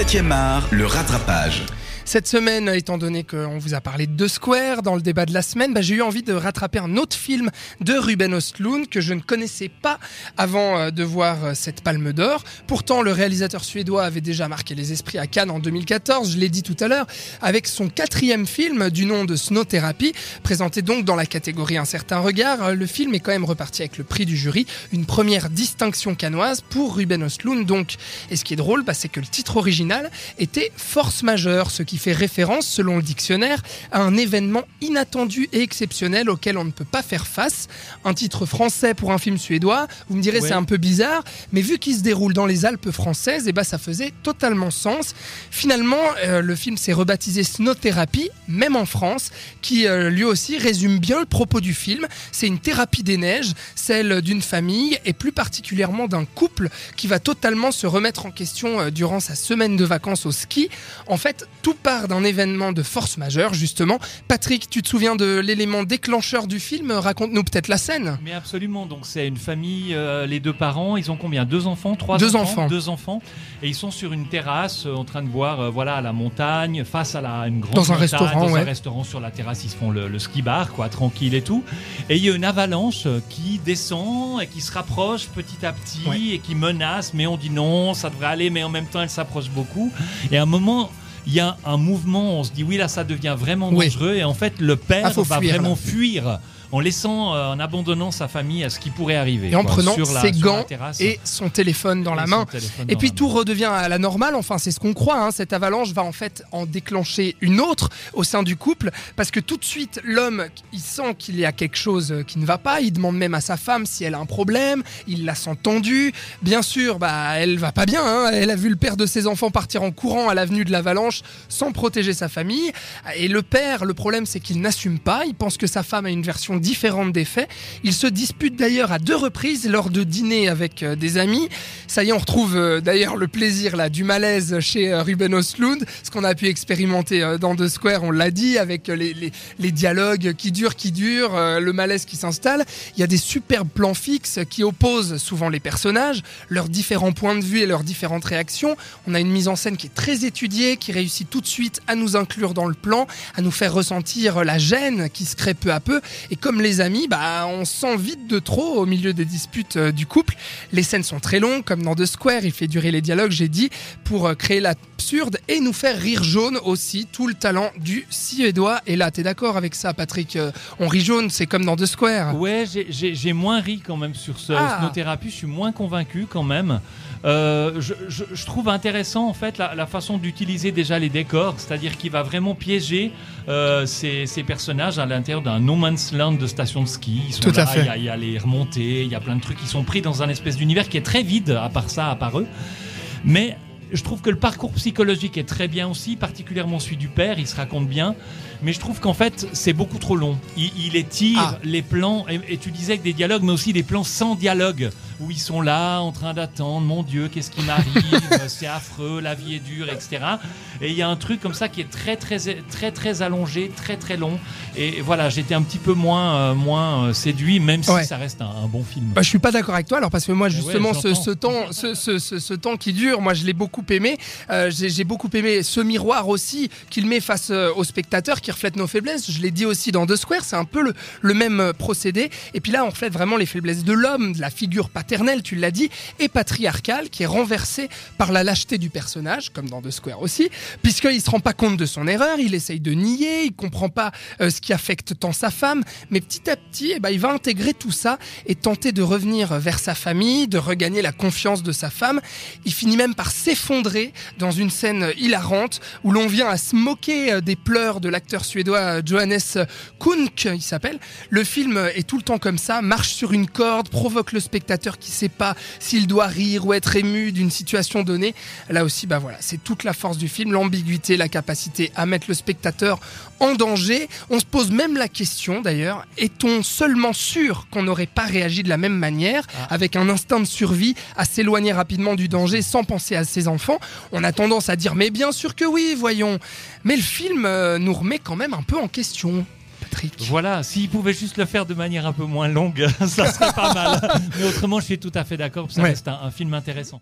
7e art, le rattrapage. Cette semaine, étant donné qu'on vous a parlé de Square dans le débat de la semaine, bah, j'ai eu envie de rattraper un autre film de Ruben Östlund que je ne connaissais pas avant euh, de voir euh, cette Palme d'Or. Pourtant, le réalisateur suédois avait déjà marqué les esprits à Cannes en 2014, je l'ai dit tout à l'heure, avec son quatrième film du nom de Snow Therapy, présenté donc dans la catégorie Un certain regard. Le film est quand même reparti avec le prix du jury, une première distinction canoise pour Ruben Östlund. Donc, et ce qui est drôle, bah, c'est que le titre original était Force majeure, ce qui fait référence, selon le dictionnaire, à un événement inattendu et exceptionnel auquel on ne peut pas faire face. Un titre français pour un film suédois, vous me direz Ouais. c'est un peu bizarre, mais vu qu'il se déroule dans les Alpes françaises, et ben ça faisait totalement sens. Finalement, euh, le film s'est rebaptisé Snow Therapy, même en France, qui euh, lui aussi résume bien le propos du film. C'est une thérapie des neiges, celle d'une famille et plus particulièrement d'un couple qui va totalement se remettre en question euh, durant sa semaine de vacances au ski. En fait, tout part d'un événement de force majeure, justement. Patrick, tu te souviens de l'élément déclencheur du film? Raconte-nous peut-être la scène. Mais absolument, donc c'est une famille, euh, les deux parents, ils ont combien? Deux enfants? Trois Deux enfants? Deux enfants. Et ils sont sur une terrasse euh, en train de voir euh, voilà, la montagne, face à la, une grande Dans un montagne, restaurant, Dans ouais. un restaurant sur la terrasse, ils se font le, le ski bar, quoi, tranquille et tout. Et il y a une avalanche qui descend et qui se rapproche petit à petit Ouais. et qui menace, mais on dit non, ça devrait aller, mais en même temps, elle s'approche beaucoup. Et à un moment... Il y a un mouvement, on se dit oui là ça devient vraiment Oui. dangereux et en fait le père Ah, va fuir, vraiment là. fuir en laissant, euh, en abandonnant sa famille à ce qui pourrait arriver. Et en quoi, prenant sur la- ses sur gants et son téléphone dans Et la main. Et puis tout redevient à la normale, enfin c'est ce qu'on croit, hein. cette avalanche va en fait en déclencher une autre au sein du couple, parce que tout de suite l'homme, il sent qu'il y a quelque chose qui ne va pas, il demande même à sa femme si elle a un problème, il la sent tendue, bien sûr, bah elle va pas bien, hein. elle a vu le père de ses enfants partir en courant à l'avenue de l'avalanche sans protéger sa famille, et le père, le problème c'est qu'il n'assume pas, il pense que sa femme a une version différente des faits, il se dispute d'ailleurs à deux reprises lors de dîners avec euh, des amis, ça y est, on retrouve euh, d'ailleurs le plaisir là du malaise chez euh, Ruben Östlund, ce qu'on a pu expérimenter dans The Square, on l'a dit, avec les, dialogues qui durent, qui durent, le malaise qui s'installe. Il y a des superbes plans fixes qui opposent souvent les personnages, leurs différents points de vue et leurs différentes réactions. On a une mise en scène qui est très étudiée, qui réussit tout de suite à nous inclure dans le plan, à nous faire ressentir la gêne qui se crée peu à peu. Et comme les amis, bah, on se sent vite de trop au milieu des disputes euh, du couple. Les scènes sont très longues, comme dans The Square, il fait durer les dialogues, j'ai dit, pour euh, créer l'absurde et nous faire rire jaune aussi, tout le talent du Suédois. Et là, t'es d'accord avec ça, Patrick Euh, On rit jaune, c'est comme dans The Square. Ouais, j'ai- moins ri quand même sur ce Ah. Snow-thérapie, je suis moins convaincu quand même. Euh, je, je- je trouve intéressant en fait la, la façon d'utiliser déjà les décors, c'est-à-dire qu'il va vraiment piéger euh, ces, ces personnages à l'intérieur d'un no man's land de station de ski. Ils sont Tout à là, fait. Il y a- il y, a les remontées, il y a plein de trucs qui sont pris dans un espèce d'univers qui est très vide à part ça, à part eux. Mais je trouve que le parcours psychologique est très bien aussi, particulièrement celui du père, il se raconte bien. Mais je trouve qu'en fait, c'est beaucoup trop long. Il, il étire Ah. les plans, et, et tu disais que des dialogues, mais aussi des plans sans dialogue, où ils sont là, en train d'attendre, mon Dieu, qu'est-ce qui m'arrive, c'est affreux, la vie est dure, etc. Et il y a un truc comme ça qui est très, très, très, très allongé, très, très long. Et voilà, j'étais un petit peu moins, euh, moins euh, séduit, même si Ouais. ça reste un, un bon film. Bah, je suis pas d'accord avec toi, alors parce que moi justement ouais, ce, temps, ce, ce- ce- ce temps qui dure, moi je l'ai beaucoup aimé. Euh, j'ai beaucoup aimé ce miroir aussi qu'il met face euh, au spectateur qui reflète nos faiblesses. Je l'ai dit aussi dans The Square, c'est un peu le, le même procédé. Et puis là, on reflète vraiment les faiblesses de l'homme, de la figure paternelle, tu l'as dit, et patriarcale, qui est renversée par la lâcheté du personnage, comme dans The Square aussi, puisqu'il se rend pas compte de son erreur, il essaye de nier, il comprend pas euh, ce qui affecte tant sa femme, mais petit à petit, eh ben, il va intégrer tout ça et tenter de revenir vers sa famille, de regagner la confiance de sa femme. Il finit même par s'effondrer dans une scène hilarante où l'on vient à se moquer euh, des pleurs de l'acteur suédois euh, Johannes Kunk, il s'appelle. Le film est tout le temps comme ça, marche sur une corde, provoque le spectateur qui sait pas s'il doit rire ou être ému d'une situation donnée. Là aussi, bah voilà, c'est toute la force du film, l'ambiguïté, la capacité à mettre le spectateur en danger. On se pose même la question d'ailleurs, est-on seulement sûr qu'on n'aurait pas réagi de la même manière, Ah. avec un instinct de survie, à s'éloigner rapidement du danger sans penser à ses enfants? On a tendance à dire mais bien sûr que oui, voyons. Mais le film euh, nous remet quand même un peu en question. Voilà, s'il pouvait juste le faire de manière un peu moins longue, ça serait pas mal. Mais autrement, je suis tout à fait d'accord, ça Ouais. reste un- un film intéressant.